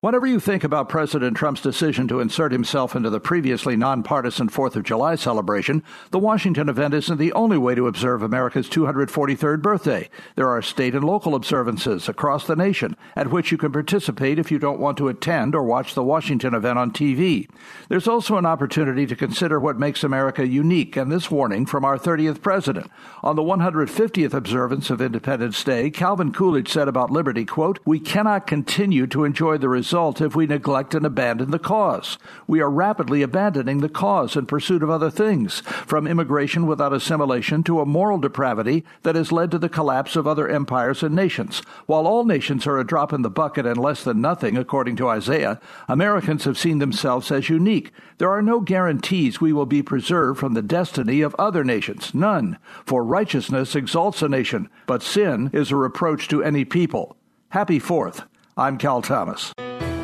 Whenever you think about President Trump's decision to insert himself into the previously nonpartisan 4th of July celebration, the Washington event isn't the only way to observe America's 243rd birthday. There are state and local observances across the nation at which you can participate if you don't want to attend or watch the Washington event on TV. There's also an opportunity to consider what makes America unique and this warning from our 30th president. On the 150th observance of Independence Day, Calvin Coolidge said about liberty, quote, "We cannot continue to enjoy the result if we neglect and abandon the cause. We are rapidly abandoning the cause in pursuit of other things, from immigration without assimilation to a moral depravity that has led to the collapse of other empires and nations. While all nations are a drop in the bucket and less than nothing, according to Isaiah, Americans have seen themselves as unique. There are no guarantees we will be preserved from the destiny of other nations. None. For righteousness exalts a nation, but sin is a reproach to any people. Happy Fourth. I'm Cal Thomas.